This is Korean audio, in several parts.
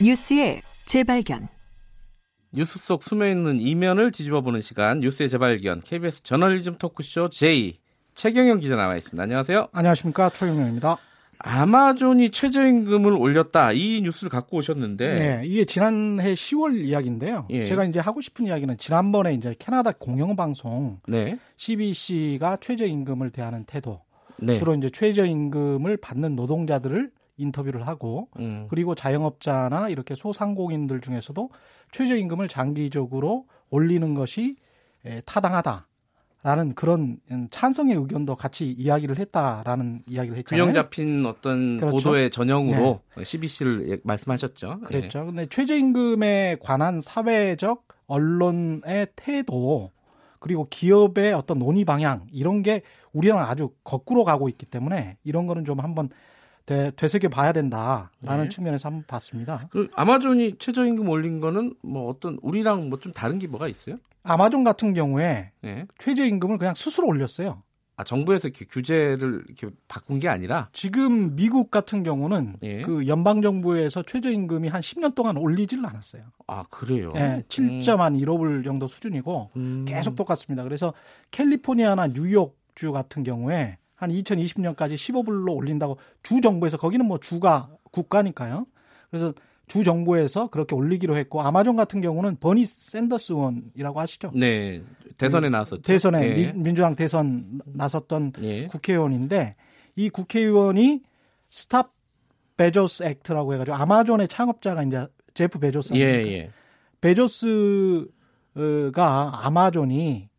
뉴스의 재발견. 뉴스 속 숨어 있는 이면을 뒤집어 보는 시간 뉴스의 재발견 KBS 저널리즘 토크쇼 J 최경영 기자 나와 있습니다. 안녕하세요. 안녕하십니까 최경영입니다. 아마존이 최저임금을 올렸다 이 뉴스를 갖고 오셨는데 네, 이게 지난해 10월 이야기인데요. 예. 제가 이제 하고 싶은 이야기는 지난번에 이제 캐나다 공영방송 네. CBC가 최저임금을 대하는 태도 네. 주로 이제 최저임금을 받는 노동자들을 인터뷰를 하고 음. 그리고 자영업자나 이렇게 소상공인들 중에서도 최저임금을 장기적으로 올리는 것이 타당하다. 라는 그런 찬성의 의견도 같이 이야기를 했다라는 이야기를 했잖아요. 균형 잡힌 어떤 그렇죠? 보도의 전형으로 네. CBC를 말씀하셨죠. 그랬죠. 네. 근데 최저임금에 관한 사회적 언론의 태도 그리고 기업의 어떤 논의 방향 이런 게 우리랑 아주 거꾸로 가고 있기 때문에 이런 거는 좀 한번 되, 되새겨 봐야 된다라는 네. 측면에서 한번 봤습니다. 그 아마존이 최저임금 올린 거는 뭐 어떤 우리랑 뭐 좀 다른 게 뭐가 있어요? 아마존 같은 경우에 네. 최저임금을 그냥 스스로 올렸어요. 아, 정부에서 이렇게 규제를 이렇게 바꾼 게 아니라 지금 미국 같은 경우는 예. 그 연방 정부에서 최저임금이 한 10년 동안 올리질 않았어요. 아 그래요? 예, 7.15불 음. 정도 수준이고 음. 계속 똑같습니다. 그래서 캘리포니아나 뉴욕 주 같은 경우에 한 2020년까지 15불로 올린다고 주 정부에서 거기는 뭐 주가 국가니까요. 그래서 주 정부에서 그렇게 올리기로 했고 아마존 같은 경우는 버니 샌더스 의원이라고 아시죠? 네. 대선에 그 나섰죠. 대선에 네. 민주당 대선 나섰던 네. 국회의원인데 이 국회의원이 Stop Bezos Act라고 해 가지고 아마존의 창업자가 이제 제프 베조스. 예, 예. 베조스가 아마존이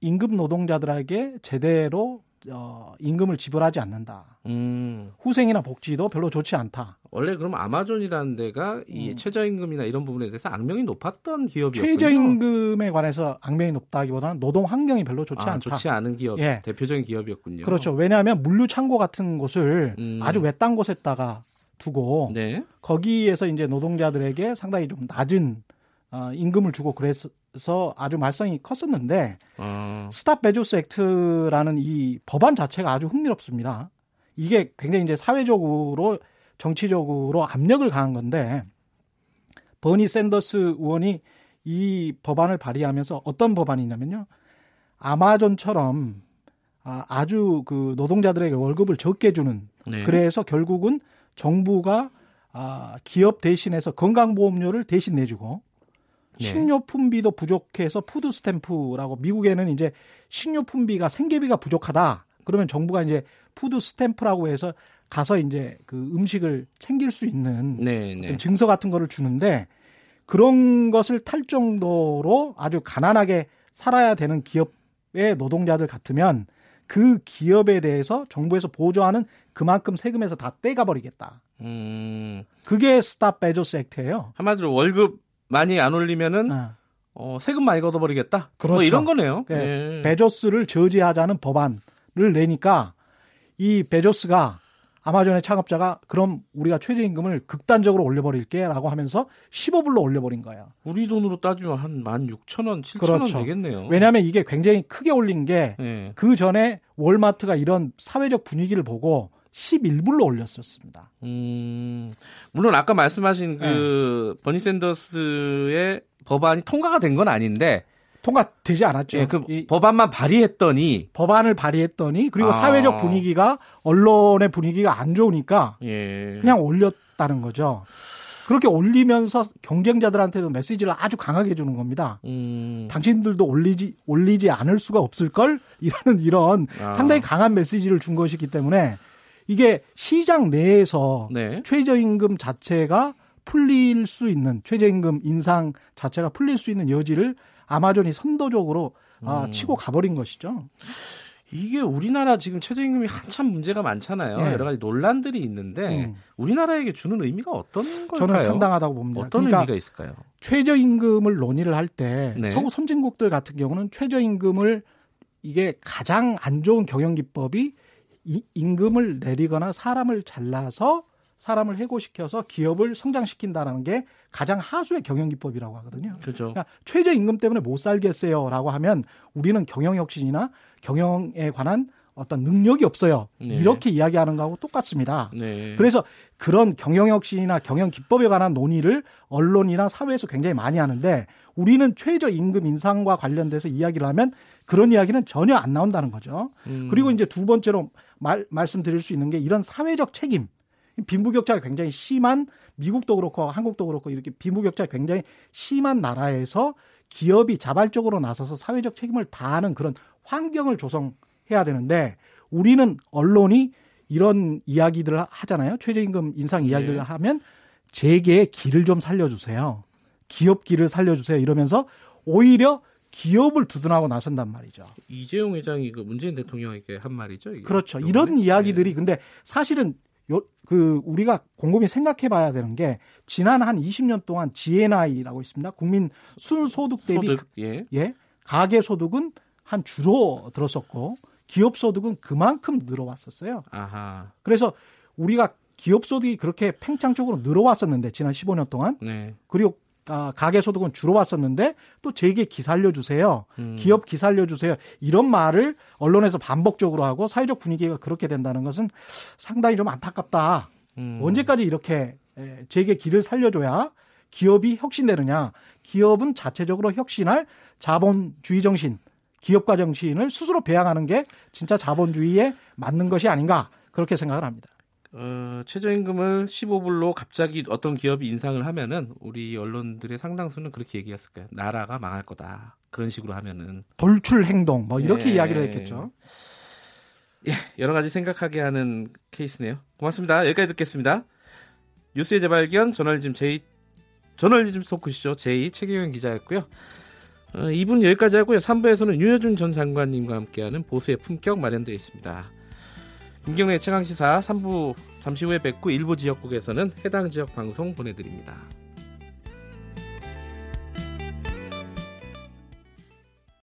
임금 노동자들에게 제대로 어, 임금을 지불하지 않는다. 음. 후생이나 복지도 별로 좋지 않다. 원래 그럼 아마존이라는 데가 이 음. 최저임금이나 이런 부분에 대해서 악명이 높았던 기업이었군요. 최저임금에 관해서 악명이 높다기보다는 노동 환경이 별로 좋지 아, 않다. 좋지 않은 기업, 예. 대표적인 기업이었군요. 그렇죠. 왜냐하면 물류 창고 같은 곳을 음. 아주 외딴 곳에다가 두고 네. 거기에서 이제 노동자들에게 상당히 좀 낮은 어, 임금을 주고 그래 서 아주 말썽이 컸었는데 어. Stop Bezos Act라는 이 법안 자체가 아주 흥미롭습니다. 이게 굉장히 이제 사회적으로 정치적으로 압력을 가한 건데 버니 샌더스 의원이 이 법안을 발의하면서 어떤 법안이냐면요. 아마존처럼 아, 아주 그 노동자들에게 월급을 적게 주는 네. 그래서 결국은 정부가 아, 기업 대신해서 건강보험료를 대신 내주고 네. 식료품비도 부족해서 food stamp라고 미국에는 이제 식료품비가 생계비가 부족하다. 그러면 정부가 이제 food stamp라고 해서 가서 이제 그 음식을 챙길 수 있는 네, 네. 어떤 증서 같은 거를 주는데 그런 것을 탈 정도로 아주 가난하게 살아야 되는 기업의 노동자들 같으면 그 기업에 대해서 정부에서 보조하는 그만큼 세금에서 다 떼가 버리겠다. 음. 그게 Stop Bezos Act예요. 한마디로 월급 많이 안 올리면은 네. 어, 세금 많이 걷어버리겠다. 뭐 그렇죠. 뭐 이런 거네요. 네. 네. 베조스를 저지하자는 법안을 내니까 이 베조스가 아마존의 창업자가 그럼 우리가 최저임금을 극단적으로 올려버릴게라고 하면서 15불로 올려버린 거예요. 우리 돈으로 따지면 한 16,000원, 7,000원 그렇죠. 되겠네요. 왜냐하면 이게 굉장히 크게 올린 게그 네. 전에 월마트가 이런 사회적 분위기를 보고 11불로 올렸었습니다. 음, 물론 아까 말씀하신 그 네. 버니 샌더스의 법안이 통과가 된 건 아닌데 통과되지 않았죠. 예, 그 법안만 발의했더니 법안을 발의했더니 그리고 아. 사회적 분위기가 언론의 분위기가 안 좋으니까 예. 그냥 올렸다는 거죠. 그렇게 올리면서 경쟁자들한테도 메시지를 아주 강하게 주는 겁니다. 음. 당신들도 올리지 올리지 않을 수가 없을 걸 이라는 이런 아. 상당히 강한 메시지를 준 것이기 때문에 이게 시장 내에서 네. 최저임금 자체가 풀릴 수 있는 최저임금 인상 자체가 풀릴 수 있는 여지를 아마존이 선도적으로 아, 음. 치고 가버린 것이죠. 이게 우리나라 지금 최저임금이 한참 문제가 많잖아요. 네. 여러 가지 논란들이 있는데 음. 우리나라에게 주는 의미가 어떤 걸까요? 저는 상당하다고 봅니다. 어떤 그러니까 의미가 있을까요? 최저임금을 논의를 할때 네. 서구 선진국들 같은 경우는 최저임금을 이게 가장 안 좋은 경영 기법이 임금을 내리거나 사람을 잘라서 사람을 해고시켜서 기업을 성장시킨다라는 게 가장 하수의 경영 기법이라고 하거든요. 그렇죠. 그러니까 최저 임금 때문에 못 살겠어요라고 하면 우리는 경영 혁신이나 경영에 관한 어떤 능력이 없어요. 네. 이렇게 이야기하는 거하고 똑같습니다. 네. 그래서 그런 경영 혁신이나 경영 기법에 관한 논의를 언론이나 사회에서 굉장히 많이 하는데 우리는 최저 임금 인상과 관련돼서 이야기를 하면 그런 이야기는 전혀 안 나온다는 거죠. 음. 그리고 이제 두 번째로 말, 말씀드릴 수 있는 게 이런 사회적 책임. 빈부격차가 굉장히 심한 미국도 그렇고 한국도 그렇고 이렇게 빈부격차가 굉장히 심한 나라에서 기업이 자발적으로 나서서 사회적 책임을 다하는 그런 환경을 조성해야 되는데 우리는 언론이 이런 이야기들을 하잖아요. 최저임금 인상 이야기를 네. 하면 재계의 길을 좀 살려주세요. 기업 길을 살려주세요. 이러면서 오히려 기업을 두둔하고 나선단 말이죠. 이재용 회장이 그 문재인 대통령에게 한 말이죠. 그렇죠. 이런 이야기들이 네. 근데 사실은 요, 그 우리가 곰곰이 생각해 봐야 되는 게 지난 한 20년 동안 GNI라고 있습니다. 국민 순소득 대비 소득, 예. 예. 가계 소득은 한 주로 들었었고 기업 소득은 그만큼 늘어왔었어요. 아하. 그래서 우리가 기업 소득이 그렇게 팽창적으로 늘어왔었는데 지난 15년 동안 네. 그리고 아, 가계 소득은 주로 왔었는데 또 재계 기살려 주세요. 음. 기업 기살려 주세요. 이런 말을 언론에서 반복적으로 하고 사회적 분위기가 그렇게 된다는 것은 상당히 좀 안타깝다. 음. 언제까지 이렇게 재계 길을 살려줘야 기업이 혁신되느냐? 기업은 자체적으로 혁신할 자본주의 정신, 기업가 정신을 스스로 배양하는 게 진짜 자본주의에 맞는 것이 아닌가 그렇게 생각을 합니다. 어, 최저임금을 15불로 갑자기 어떤 기업이 인상을 하면은 우리 언론들의 상당수는 그렇게 얘기했을 거예요. 나라가 망할 거다. 그런 식으로 하면은 돌출 행동 뭐 이렇게 예. 이야기를 했겠죠. 예, 여러 가지 생각하게 하는 케이스네요. 고맙습니다. 여기까지 듣겠습니다. 뉴스의 재발견 저널리즘 제 저널리즘 토크쇼 제2 최경영 기자였고요. 어, 2분 여기까지 하고요. 3부에서는 윤여준 전 장관님과 함께하는 보수의 품격 마련되어 있습니다. 김경래 최강시사 3부 잠시 후에 뵙고 일부 지역국에서는 해당 지역 방송 보내드립니다.